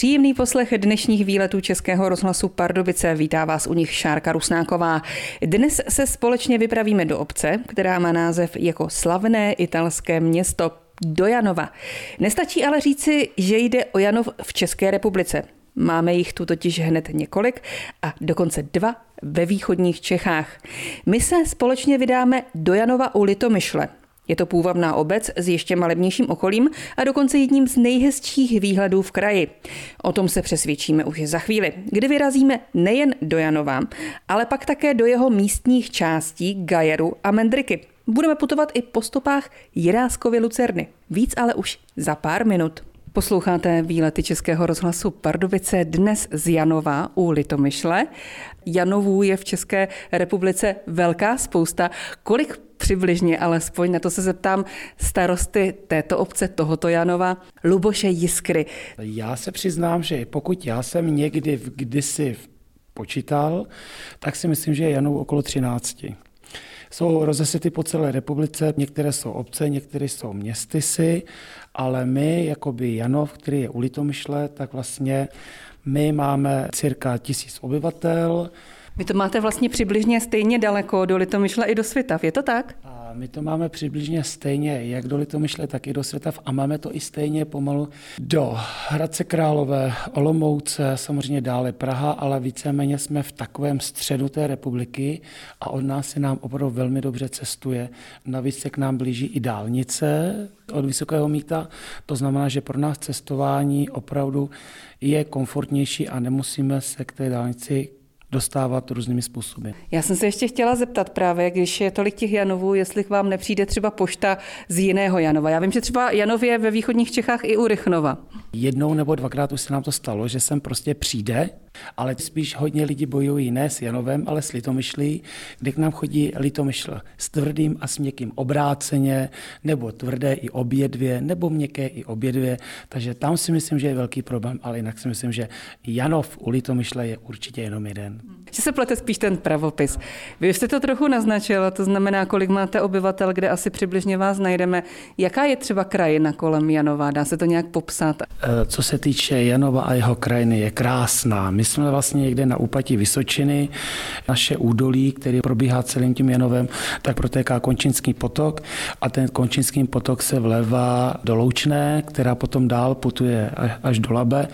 Příjemný poslech dnešních výletů Českého rozhlasu Pardubice. Vítá vás u nich Šárka Rusnáková. Dnes se společně vypravíme do obce, která má název jako slavné italské město do Janova. Nestačí ale říci, že jde o Janov v České republice. Máme jich tu totiž hned několik a dokonce dva ve východních Čechách. My se společně vydáme do Janova u Litomyšle. Je to půvabná obec s ještě malebnějším okolím a dokonce jedním z nejhezčích výhledů v kraji. O tom se přesvědčíme už za chvíli, kdy vyrazíme nejen do Janova, ale pak také do jeho místních částí Gajeru a Mendriky. Budeme putovat i po stopách Jiráskovy Lucerny. Víc ale už za pár minut. Posloucháte výlety Českého rozhlasu Pardubice dnes z Janova u Litomyšle. Janovů je v České republice velká spousta. Kolik přibližně alespoň, na to se zeptám starosty této obce, tohoto Janova, Luboše Jiskry. Já se přiznám, že pokud já jsem někdy v kdysi počítal, tak si myslím, že je Janov okolo 13 jsou rozesety po celé republice, některé jsou obce, některé jsou městysy, ale my, jakoby Janov, který je u Litomyšle, tak vlastně my máme cirka tisíc obyvatel. Vy to máte vlastně přibližně stejně daleko do Litomyšle i do Svitav, je to tak? A my to máme přibližně stejně, jak do Litomyšle, tak i do Světav a máme to i stejně pomalu do Hradce Králové, Olomouce, samozřejmě dále Praha, ale víceméně jsme v takovém středu té republiky a od nás se nám opravdu velmi dobře cestuje. Navíc se k nám blíží i dálnice od Vysokého míta, to znamená, že pro nás cestování opravdu je komfortnější a nemusíme se k té dálnici dostávat různými způsoby. Já jsem se ještě chtěla zeptat právě, když je tolik těch Janovů, jestli k vám nepřijde třeba pošta z jiného Janova. Já vím, že třeba Janov je ve východních Čechách i u Rychnova. Jednou nebo dvakrát už se nám to stalo, že sem prostě přijde ale spíš hodně lidí bojují ne s Janovem, ale s Litomyšlí, kde k nám chodí Litomyšl s tvrdým a s měkkým obráceně, nebo tvrdé i obě dvě, nebo měkké i obě dvě. Takže tam si myslím, že je velký problém, ale jinak si myslím, že Janov u Litomyšle je určitě jenom jeden. Že se plete spíš ten pravopis. Vy jste to trochu naznačila, to znamená, kolik máte obyvatel, kde asi přibližně vás najdeme. Jaká je třeba krajina kolem Janova? Dá se to nějak popsat? Eh, co se týče Janova a jeho krajiny, je krásná. My jsme vlastně někde na úpatí Vysočiny. Naše údolí, který probíhá celým tím Janovem, tak protéká Končinský potok a ten Končinský potok se vlevá do Loučné, která potom dál putuje až do Labe.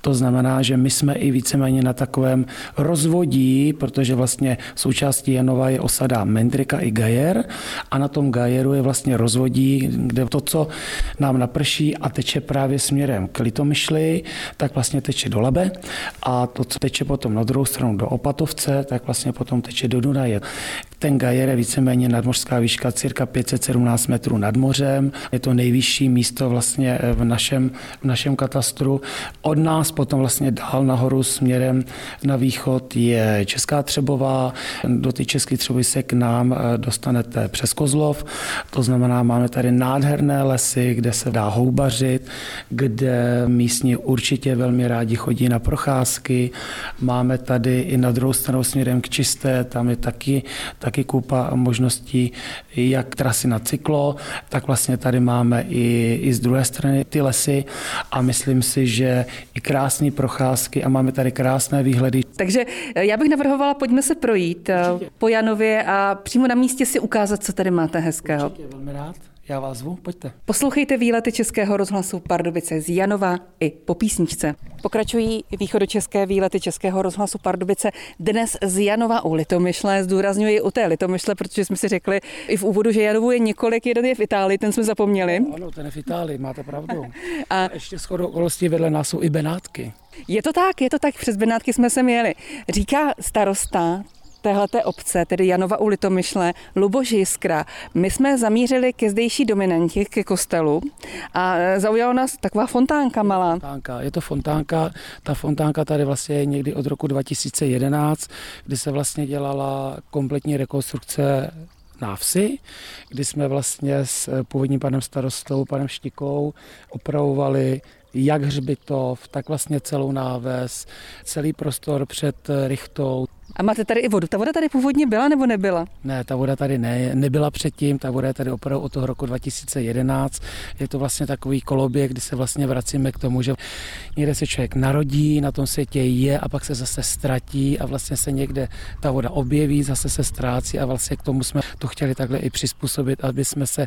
To znamená, že my jsme i víceméně na takovém rozvodí, protože vlastně součástí Janova je osada Mendrika i Gajer a na tom Gajeru je vlastně rozvodí, kde to, co nám naprší a teče právě směrem k Litomyšli, tak vlastně teče do Labe a to, co teče potom na druhou stranu do Opatovce, tak vlastně potom teče do Dunaje. Ten Gajer je víceméně nadmořská výška cirka 517 metrů nad mořem. Je to nejvyšší místo vlastně v našem, v našem katastru. Od nás potom vlastně dál nahoru směrem na východ je Česká Třebová. Do ty České Třebovy se k nám eh, dostanete přes Kozlov. To znamená, máme tady nádherné lesy, kde se dá houbařit, kde místní určitě velmi rádi chodí na procházky. Máme tady i na druhou stranu směrem k Čisté, tam je taky, taky kupa možností, jak trasy na cyklo, tak vlastně tady máme i, i z druhé strany ty lesy a myslím si, že i krásné procházky a máme tady krásné výhledy. Takže eh, já bych navrhovala, pojďme se projít eh, Určitě. po Janově a přímo na místě si ukázat, co tady máte hezkého. Určitě, velmi rád. Já vás zvu, pojďte. Poslouchejte výlety Českého rozhlasu Pardubice z Janova i po písničce. Pokračují východočeské výlety Českého rozhlasu Pardubice dnes z Janova u Litomyšle. Zdůrazňuji u té Litomyšle, protože jsme si řekli i v úvodu, že Janovu je několik, jeden je v Itálii, ten jsme zapomněli. No, ano, ten je v Itálii, máte pravdu. A, a ještě shodou okolností vedle nás jsou i Benátky. Je to tak, je to tak, přes Benátky jsme se měli. Říká starosta téhleté obce, tedy Janova u Litomyšle, Luboš Jiskra. My jsme zamířili ke zdejší dominantě, ke kostelu a zaujala nás taková fontánka malá. Fontánka, je to fontánka, ta fontánka tady vlastně je někdy od roku 2011, kdy se vlastně dělala kompletní rekonstrukce návsi, kdy jsme vlastně s původním panem starostou, panem Štikou, opravovali jak hřbitov, tak vlastně celou náves, celý prostor před Richtou. A máte tady i vodu. Ta voda tady původně byla nebo nebyla? Ne, ta voda tady ne, nebyla předtím, ta voda je tady opravdu od toho roku 2011. Je to vlastně takový koloběh, kdy se vlastně vracíme k tomu, že někde se člověk narodí, na tom světě je a pak se zase ztratí a vlastně se někde ta voda objeví, zase se ztrácí a vlastně k tomu jsme to chtěli takhle i přizpůsobit, aby jsme se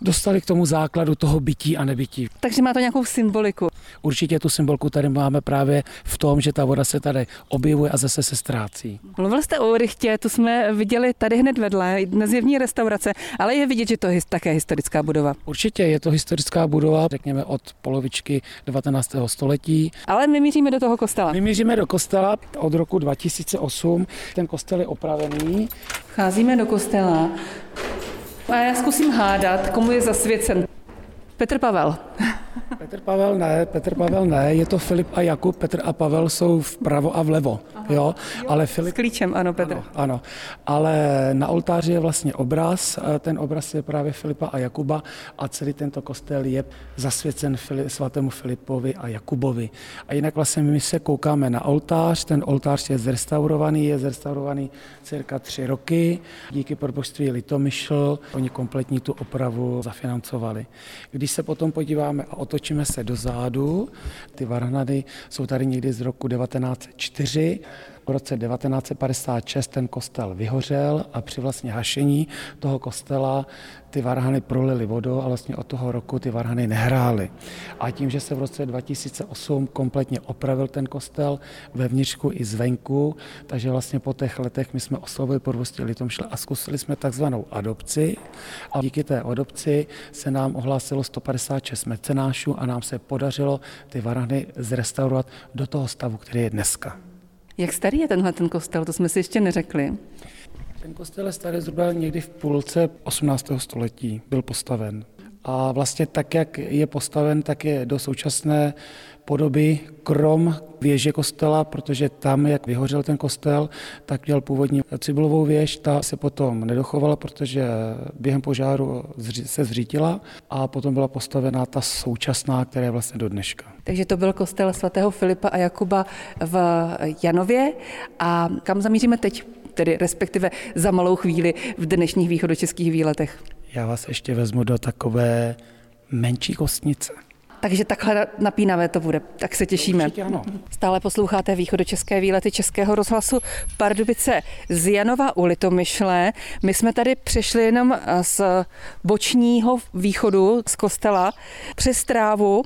dostali k tomu základu toho bytí a nebytí. Takže má to nějakou symboliku. Určitě tu symbolku tady máme právě v tom, že ta voda se tady objevuje a zase se ztrácí. Mluvil jste o rychtě, tu jsme viděli tady hned vedle, nezjevní restaurace, ale je vidět, že to je také historická budova. Určitě je to historická budova, řekněme od polovičky 19. století. Ale my míříme do toho kostela. My míříme do kostela od roku 2008. Ten kostel je opravený. Vcházíme do kostela a já zkusím hádat, komu je zasvěcen. Petr Pavel. Petr Pavel ne, Petr Pavel ne, je to Filip a Jakub, Petr a Pavel jsou vpravo a vlevo, Aha, jo, ale Filip... S klíčem, ano, Petr. Ano, ano, ale na oltáři je vlastně obraz, ten obraz je právě Filipa a Jakuba a celý tento kostel je zasvěcen Fili, svatému Filipovi a Jakubovi. A jinak vlastně my se koukáme na oltář, ten oltář je zrestaurovaný, je zrestaurovaný cirka tři roky, díky probožství Litomyšl, oni kompletní tu opravu zafinancovali. Když se potom podíváme otočíme se dozadu, ty varhnady jsou tady někdy z roku 1904, v roce 1956 ten kostel vyhořel a při vlastně hašení toho kostela ty varhany prolily vodou a vlastně od toho roku ty varhany nehrály. A tím, že se v roce 2008 kompletně opravil ten kostel ve vnitřku i zvenku, takže vlastně po těch letech my jsme oslovili podvosti Litomšle a zkusili jsme takzvanou adopci a díky té adopci se nám ohlásilo 156 mecenášů a nám se podařilo ty varhany zrestaurovat do toho stavu, který je dneska. Jak starý je tenhle ten kostel, to jsme si ještě neřekli. Ten kostel je starý zhruba někdy v půlce 18. století, byl postaven. A vlastně tak, jak je postaven, tak je do současné podoby krom věže kostela, protože tam, jak vyhořel ten kostel, tak měl původní cibulovou věž, ta se potom nedochovala, protože během požáru se zřítila a potom byla postavená ta současná, která je vlastně do dneška. Takže to byl kostel svatého Filipa a Jakuba v Janově a kam zamíříme teď? Tedy respektive za malou chvíli v dnešních východočeských výletech. Já vás ještě vezmu do takové menší kostnice. Takže takhle napínavé to bude, tak se těšíme. Určitě ano. Stále posloucháte východočeské výlety Českého rozhlasu Pardubice z Janova u Litomyšle. My jsme tady přišli jenom z bočního východu z kostela přes trávu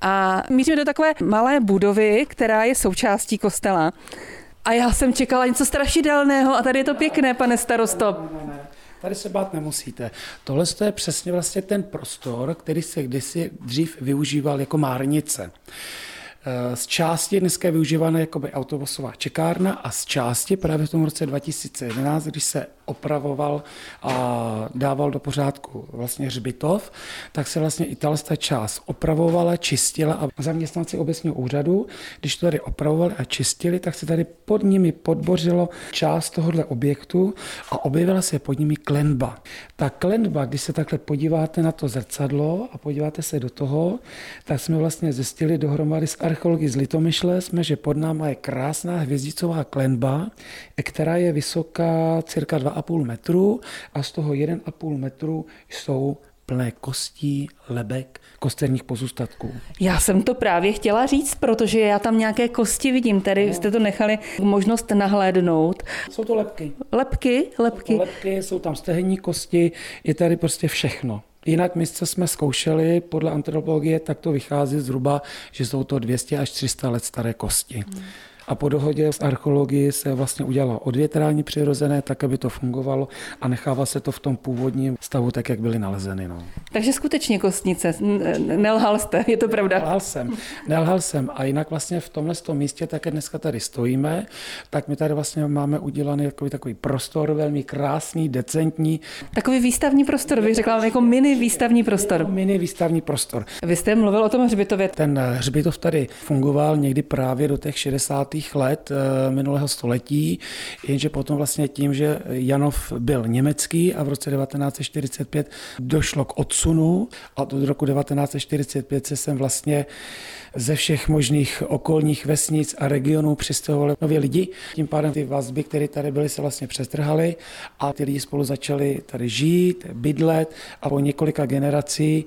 a míříme do takové malé budovy, která je součástí kostela. A já jsem čekala něco strašidelného a tady je to pěkné, pane starosto. Tady se bát nemusíte. Tohle je přesně vlastně ten prostor, který se kdysi dřív využíval jako márnice. Eh, z části dneska je využívána jako autobusová čekárna a z části právě v tom roce 2011, když se opravoval a dával do pořádku vlastně hřbitov, tak se vlastně i ta část opravovala, čistila a zaměstnanci obecního úřadu, když to tady opravovali a čistili, tak se tady pod nimi podbořilo část tohohle objektu a objevila se pod nimi klenba. Ta klenba, když se takhle podíváte na to zrcadlo a podíváte se do toho, tak jsme vlastně zjistili dohromady s archeologi z Litomyšle, jsme, že pod náma je krásná hvězdicová klenba, která je vysoká cirka 2,5 metru a z toho 1,5 metru jsou plné kostí, lebek, kosterních pozůstatků. Já jsem to právě chtěla říct, protože já tam nějaké kosti vidím. Tady no. jste to nechali možnost nahlédnout. Jsou to lepky. Lepky? Lepky. Jsou, to lepky, jsou tam stehenní kosti, je tady prostě všechno. Jinak my, co jsme zkoušeli podle antropologie, tak to vychází zhruba, že jsou to 200 až 300 let staré kosti. Hmm a po dohodě s archeologií se vlastně udělalo odvětrání přirozené, tak, aby to fungovalo a nechává se to v tom původním stavu, tak, jak byly nalezeny. No. Takže skutečně kostnice, nelhal jste, je to pravda? Nelhal jsem, nelhal jsem a jinak vlastně v tomhle tom místě, tak jak dneska tady stojíme, tak my tady vlastně máme udělaný takový, takový prostor, velmi krásný, decentní. Takový výstavní prostor, bych řekla, jako mini výstavní prostor. Jako mini výstavní prostor. Vy jste mluvil o tom hřbitově. Ten hřbitov tady fungoval někdy právě do těch 60 let eh, minulého století, jenže potom vlastně tím, že Janov byl německý a v roce 1945 došlo k odsunu a od roku 1945 se sem vlastně ze všech možných okolních vesnic a regionů přistěhovali nově lidi. Tím pádem ty vazby, které tady byly, se vlastně přetrhaly a ty lidi spolu začali tady žít, bydlet a po několika generací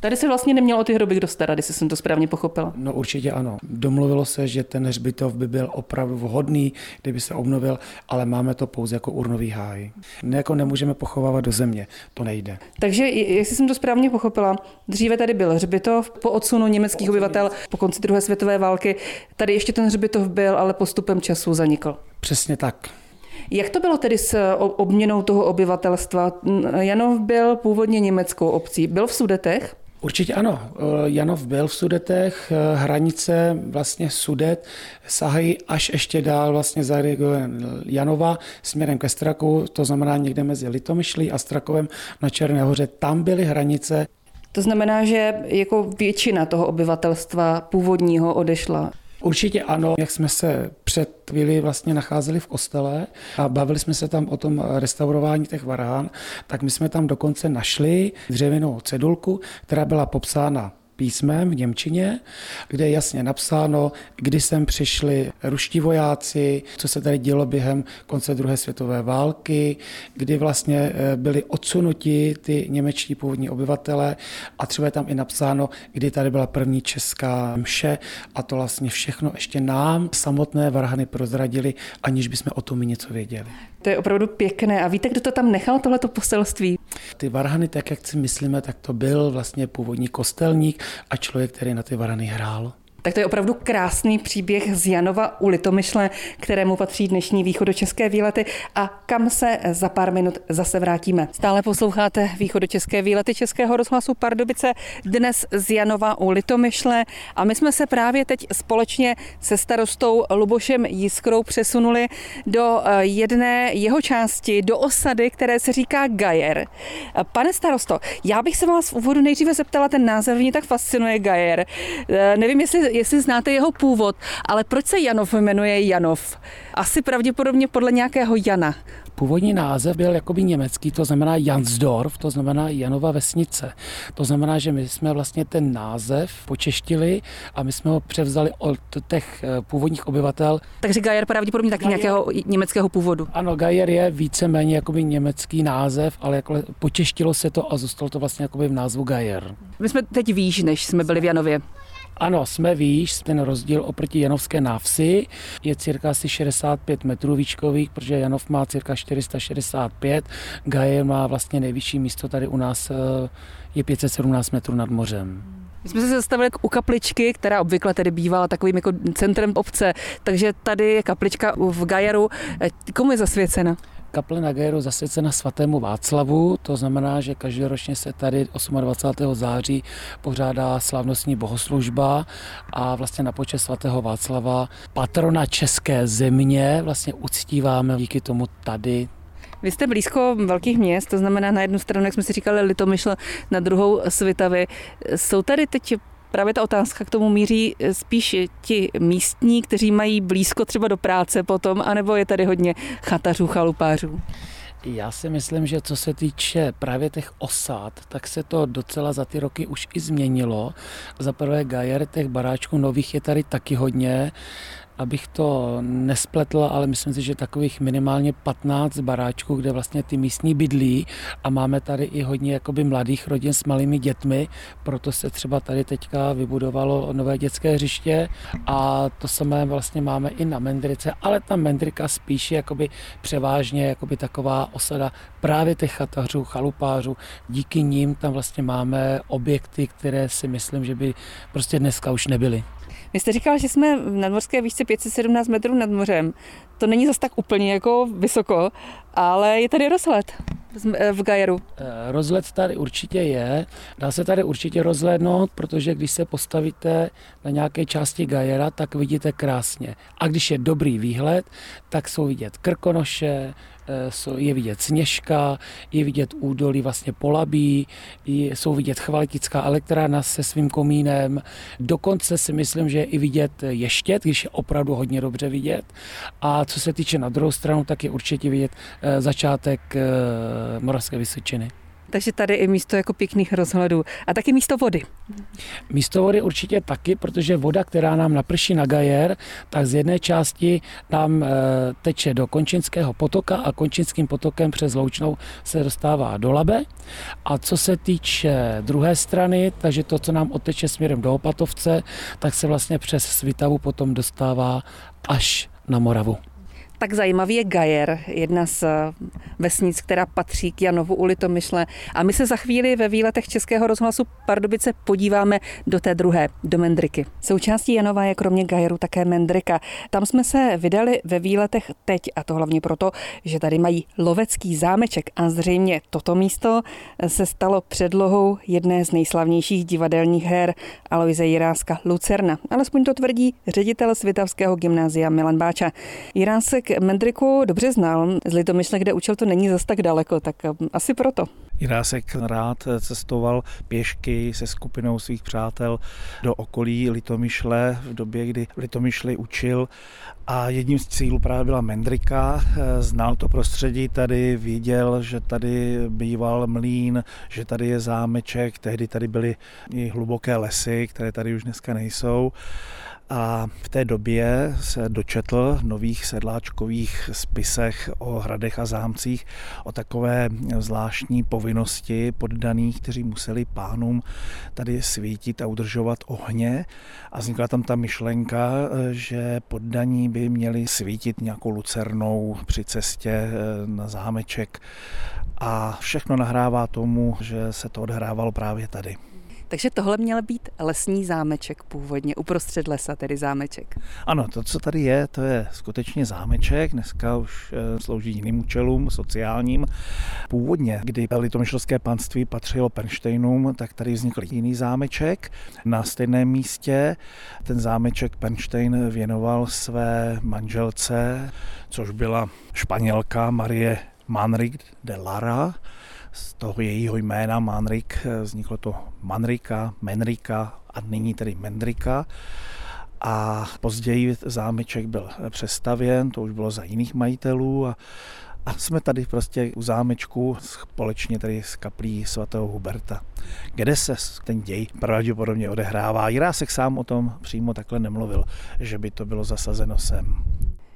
Tady se vlastně nemělo ty hroby kdo starat, jestli jsem to správně pochopila. No určitě ano. Domluvilo se, že ten hřbitov by byl opravdu vhodný, kdyby se obnovil, ale máme to pouze jako urnový háj. Ne, jako nemůžeme pochovávat do země, to nejde. Takže, jestli jsem to správně pochopila, dříve tady byl hřbitov, po odsunu německých obyvatel po konci druhé světové války, tady ještě ten hřbitov byl, ale postupem času zanikl. Přesně tak. Jak to bylo tedy s obměnou toho obyvatelstva? Janov byl původně německou obcí. Byl v Sudetech? Určitě ano. Eh, Janov byl v Sudetech, eh, hranice vlastně Sudet sahají až ještě dál vlastně za Janova směrem ke Straku, to znamená někde mezi Litomyšlí a Strakovem na Černé hoře. Tam byly hranice. To znamená, že jako většina toho obyvatelstva původního odešla. Určitě ano, jak jsme se před chvíli vlastně nacházeli v kostele a bavili jsme se tam o tom restaurování těch varhán, tak my jsme tam dokonce našli dřevěnou cedulku, která byla popsána písmem v Němčině, kde je jasně napsáno, kdy sem přišli ruští vojáci, co se tady dělo během konce druhé světové války, kdy vlastně eh, byli odsunuti ty němečtí původní obyvatele a třeba je tam i napsáno, kdy tady byla první česká mše a to vlastně všechno ještě nám samotné varhany prozradili, aniž bychom o tom něco věděli. To je opravdu pěkné. A víte, kdo to tam nechal, tohleto poselství? Ty varhany, tak jak si myslíme, tak to byl vlastně původní kostelník a člověk, který na ty varhany hrál. Tak to je opravdu krásný příběh z Janova u Litomyšle, kterému patří dnešní východočeské výlety a kam se za pár minut zase vrátíme. Stále posloucháte východočeské výlety Českého rozhlasu Pardubice dnes z Janova u Litomyšle a my jsme se právě teď společně se starostou Lubošem Jiskrou přesunuli do eh, jedné jeho části, do osady, které se říká Gajer. Pane starosto, já bych se vás v úvodu nejdříve zeptala, ten název mě tak fascinuje Gajer. Eh, nevím, jestli jestli znáte jeho původ, ale proč se Janov jmenuje Janov? Asi pravděpodobně podle nějakého Jana. Původní název byl jakoby německý, to znamená Jansdorf, to znamená Janova vesnice. To znamená, že my jsme vlastně ten název počeštili a my jsme ho převzali od těch eh, původních obyvatel. Takže Gajer pravděpodobně taky Gajer, nějakého německého původu. Ano, Gajer je víceméně jakoby německý název, ale jako počeštilo se to a zůstalo to vlastně jakoby v názvu Gajer. My jsme teď výš, než jsme byli v Janově. Ano, jsme výš, ten rozdíl oproti Janovské návsi je cirka asi 65 metrů výškových, protože Janov má cirka 465, Gaje má vlastně nejvyšší místo tady u nás eh, je 517 metrů nad mořem. My jsme se zastavili u kapličky, která obvykle tedy bývala takovým jako centrem obce, takže tady je kaplička v Gajeru. Eh, komu je zasvěcena? Kaple na Gajru zasvěcena svatému Václavu, to znamená, že každoročně se tady 28. září pořádá slavnostní bohoslužba a vlastně na počest svatého Václava patrona české země vlastně uctíváme díky tomu tady vy jste blízko velkých měst, to znamená na jednu stranu, jak jsme si říkali, Litomyšl, na druhou Svitavy. Jsou tady teď Právě ta otázka k tomu míří spíš ti místní, kteří mají blízko třeba do práce potom, anebo je tady hodně chatařů, chalupářů? Já si myslím, že co se týče právě těch osad, tak se to docela za ty roky už i změnilo. Za prvé Gajer, těch baráčků nových je tady taky hodně abych to nespletl, ale myslím si, že takových minimálně 15 baráčků, kde vlastně ty místní bydlí a máme tady i hodně jakoby mladých rodin s malými dětmi, proto se třeba tady teďka vybudovalo nové dětské hřiště a to samé vlastně máme i na Mendrice, ale ta Mendrika spíš jakoby převážně jakoby taková osada právě těch chatařů, chalupářů. Díky nim tam vlastně máme objekty, které si myslím, že by prostě dneska už nebyly. Vy jste říkal, že jsme v nadmorské výšce 517 metrů nad mořem. To není zase tak úplně jako vysoko, ale je tady rozhled v Gajeru? Eh, rozhled tady určitě je. Dá se tady určitě rozhlédnout, protože když se postavíte na nějaké části Gajera, tak vidíte krásně. A když je dobrý výhled, tak jsou vidět krkonoše, Eh, je vidět Sněžka, je vidět údolí vlastně Polabí, jsou vidět Chvalitická elektrárna se svým komínem. Dokonce si myslím, že je i vidět Ještět, když je opravdu hodně dobře vidět. A co se týče na druhou stranu, tak je určitě vidět eh, začátek eh, Moravské Vysočiny. Takže tady i místo jako pěkných rozhledů. A taky místo vody. Místo vody určitě taky, protože voda, která nám naprší na Gajer, tak z jedné části nám eh, teče do Končinského potoka a Končinským potokem přes Loučnou se dostává do Labe. A co se týče druhé strany, takže to, co nám odteče směrem do Opatovce, tak se vlastně přes Svitavu potom dostává až na Moravu. Tak zajímavý je Gajer, jedna z eh, vesnic, která patří k Janovu u Litomyšle. A my se za chvíli ve výletech Českého rozhlasu Pardubice podíváme do té druhé, do Mendriky. Součástí Janova je kromě Gajeru také Mendrika. Tam jsme se vydali ve výletech teď a to hlavně proto, že tady mají lovecký zámeček a zřejmě toto místo se stalo předlohou jedné z nejslavnějších divadelních her Aloise Jiráska Lucerna. Alespoň to tvrdí ředitel Svitavského gymnázia Milan Báča. Jirásek Mendriku dobře znal. Z Litomyšle, kde učil, to není zas tak daleko, tak um, asi proto. Jirásek rád cestoval pěšky se skupinou svých přátel do okolí Litomyšle v době, kdy Litomyšli učil a jedním z cílů právě byla Mendrika. Znal to prostředí tady, viděl, že tady býval mlín, že tady je zámeček, tehdy tady byly i hluboké lesy, které tady už dneska nejsou. A v té době se dočetl v nových sedláčkových spisech o hradech a zámcích o takové zvláštní povinnosti poddaných, kteří museli pánům tady svítit a udržovat ohně. A vznikla tam ta myšlenka, že poddaní by měli svítit nějakou lucernou při cestě eh, na zámeček. A všechno nahrává tomu, že se to odhrávalo právě tady. Takže tohle měl být lesní zámeček původně, uprostřed lesa, tedy zámeček. Ano, to, co tady je, to je skutečně zámeček, dneska už eh, slouží jiným účelům, sociálním. Původně, kdy litomyšlské panství patřilo Penštejnům, tak tady vznikl jiný zámeček na stejném místě. Ten zámeček Penštejn věnoval své manželce, což byla španělka Marie Manrik de Lara, z toho jejího jména Manrik vzniklo to Manrika, Menrika a nyní tedy Mendrika. A později zámeček byl přestavěn, to už bylo za jiných majitelů a a jsme tady prostě u zámečku společně tady s kaplí svatého Huberta, kde se ten děj pravděpodobně odehrává. Jirásek sám o tom přímo takhle nemluvil, že by to bylo zasazeno sem.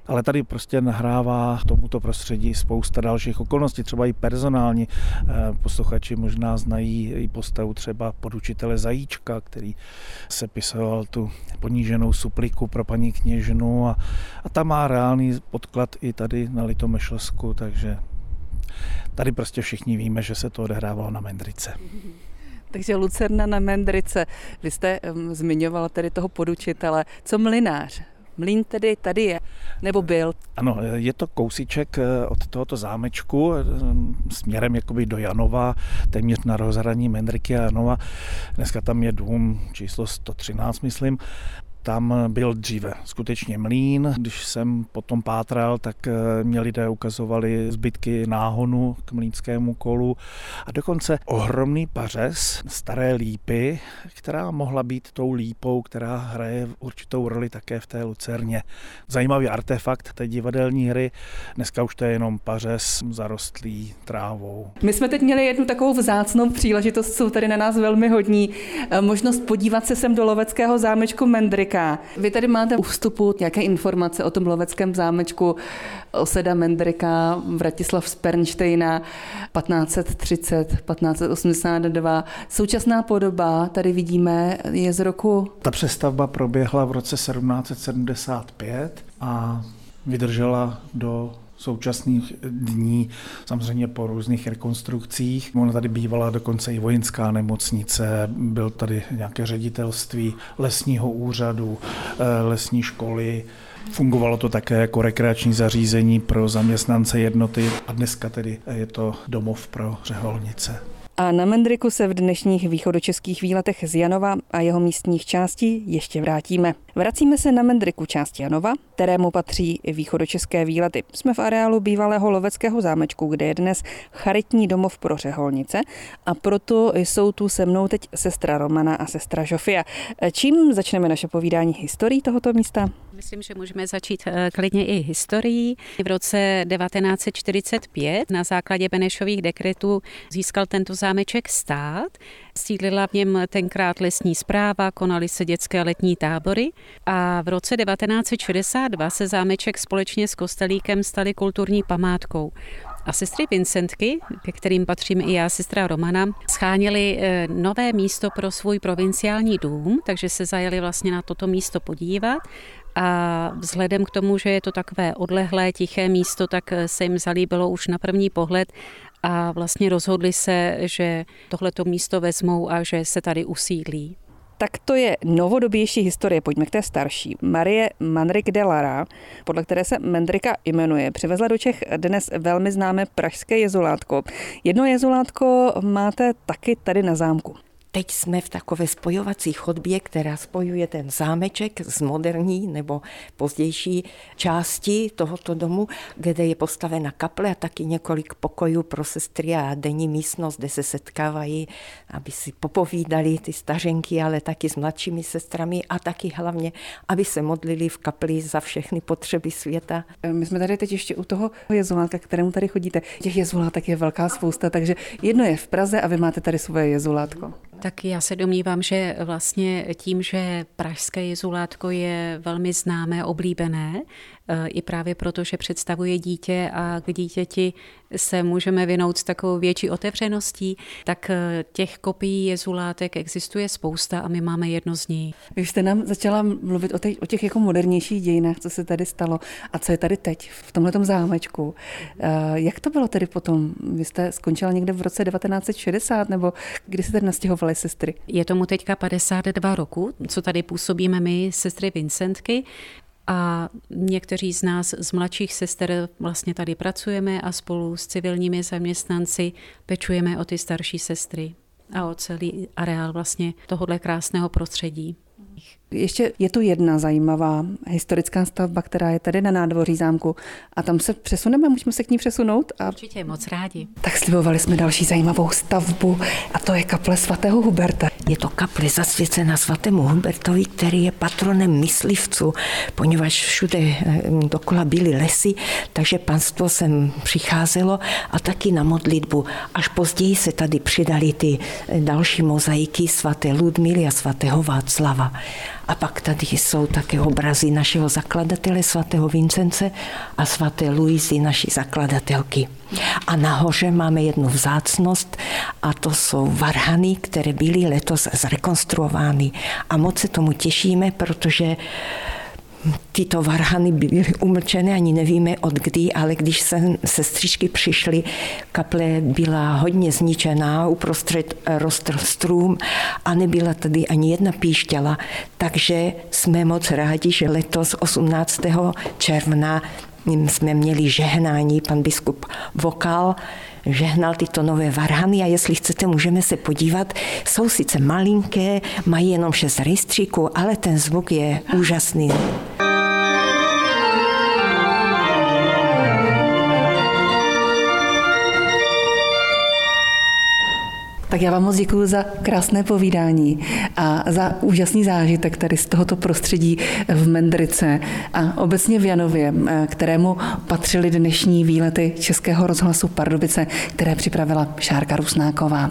Ale tady prostě nahrává tomuto prostředí spousta dalších okolností, třeba i personální. Eh, posluchači možná znají i postavu třeba podučitele Zajíčka, který se pisoval tu poníženou supliku pro paní kněžnu a, a ta má reálný podklad i tady na Litomešlsku, takže tady prostě všichni víme, že se to odehrávalo na Mendrice. Takže Lucerna na Mendrice. Vy jste zmiňovala tedy toho podučitele. Co mlinář? Mlín tedy tady je, nebo byl? Ano, je to kousíček eh, od tohoto zámečku eh, směrem jakoby do Janova, téměř na rozhraní Mendriky a Janova. Dneska tam je dům číslo 113, myslím. Tam byl dříve skutečně mlín. Když jsem potom pátral, tak eh, mě lidé ukazovali zbytky náhonu k mlínskému kolu a dokonce ohromný pařez staré lípy, která mohla být tou lípou, která hraje určitou roli také v té lucerně. Zajímavý artefakt té divadelní hry. Dneska už to je jenom pařez zarostlý trávou. My jsme teď měli jednu takovou vzácnou příležitost, jsou tady na nás velmi hodní, eh, možnost podívat se sem do loveckého zámečku Mendrik říká. Vy tady máte u vstupu nějaké informace o tom loveckém zámečku oseda Mendrika, Vratislav z Pernštejna, 1530, 1582. Současná podoba, tady vidíme, je z roku... Ta přestavba proběhla v roce 1775 a vydržela do současných dní, samozřejmě po různých rekonstrukcích. Ona tady bývala dokonce i vojenská nemocnice, byl tady nějaké ředitelství lesního úřadu, eh, lesní školy, Fungovalo to také jako rekreační zařízení pro zaměstnance jednoty a dneska tedy je to domov pro řeholnice. A na Mendriku se v dnešních východočeských výletech z Janova a jeho místních částí ještě vrátíme. Vracíme se na Mendriku části Janova, kterému patří východočeské výlety. Jsme v areálu bývalého loveckého zámečku, kde je dnes charitní domov pro řeholnice a proto jsou tu se mnou teď sestra Romana a sestra Žofia. Čím začneme naše povídání historií tohoto místa? Myslím, že můžeme začít eh, klidně i historií. V roce 1945 na základě Benešových dekretů získal tento zámeček stát. Sídlila v něm tenkrát lesní zpráva, konaly se dětské letní tábory a v roce 1962 se zámeček společně s kostelíkem stali kulturní památkou. A sestry Vincentky, ke kterým patřím i já, sestra Romana, scháněli eh, nové místo pro svůj provinciální dům, takže se zajeli vlastně na toto místo podívat a vzhledem k tomu, že je to takové odlehlé, tiché místo, tak se jim zalíbilo už na první pohled a vlastně rozhodli se, že tohleto místo vezmou a že se tady usídlí. Tak to je novodobější historie. Pojďme k té starší. Marie Manrik de Lara, podle které se Mendrika jmenuje, přivezla do Čech dnes velmi známé pražské jezulátko. Jedno jezulátko máte taky tady na zámku. Teď jsme v takové spojovací chodbě, která spojuje ten zámeček z moderní nebo pozdější části tohoto domu, kde je postavena kaple a taky několik pokojů pro sestry a denní místnost, kde se setkávají, aby si popovídali ty stařenky, ale taky s mladšími sestrami a taky hlavně, aby se modlili v kapli za všechny potřeby světa. My jsme tady teď ještě u toho jezulátka, kterému tady chodíte. Těch jezulátek je velká spousta, takže jedno je v Praze a vy máte tady svoje jezulátko. Tak já se domnívám, že vlastně tím, že pražské jezulátko je velmi známé, oblíbené, Eh, i právě proto, že představuje dítě a k dítěti se můžeme vynout s takovou větší otevřeností, tak eh, těch kopií jezulátek existuje spousta a my máme jedno z nich. Vy jste nám začala mluvit o těch, o těch jako modernějších dějinách, co se tady stalo a co je tady teď v tomhle zámečku. Eh, jak to bylo tedy potom? Vy jste skončila někde v roce 1960 nebo kdy se tady nastěhovaly sestry? Je tomu teďka 52 roku, co tady působíme my, sestry Vincentky. A někteří z nás, z mladších sester, vlastně tady pracujeme a spolu s civilními zaměstnanci pečujeme o ty starší sestry a o celý areál vlastně tohohle krásného prostředí. Ještě je tu jedna zajímavá historická stavba, která je tady na nádvoří zámku a tam se přesuneme, můžeme se k ní přesunout? A... Určitě, moc rádi. Tak slibovali jsme další zajímavou stavbu a to je kaple svatého Huberta. Je to kaple zasvěcená svatému Hubertovi, který je patronem myslivců, poněvadž všude eh, dokola byly lesy, takže panstvo sem přicházelo a taky na modlitbu. Až později se tady přidali ty eh, další mozaiky svaté Ludmily a svatého Václava. A pak tady jsou také obrazy našeho zakladatele svatého Vincence a svaté Luizy, naší zakladatelky. A nahoře máme jednu vzácnost a to jsou varhany, které byly letos zrekonstruovány. A moc se tomu těšíme, protože tyto varhany byly umlčené, ani nevíme od kdy, ale když se sestřičky přišly, kaple byla hodně zničená, uprostřed rostl strům a nebyla tady ani jedna píšťala, takže jsme moc rádi, že letos 18. června jsme měli žehnání, pan biskup Vokal, žehnal tyto nové varhany a jestli chcete, můžeme se podívat. Jsou sice malinké, mají jenom šest rejstříků, ale ten zvuk je úžasný. Tak já vám moc děkuji za krásné povídání a za úžasný zážitek tady z tohoto prostředí v Mendrice a obecně v Janově, kterému patřily dnešní výlety Českého rozhlasu Pardubice, které připravila Šárka Rusnáková.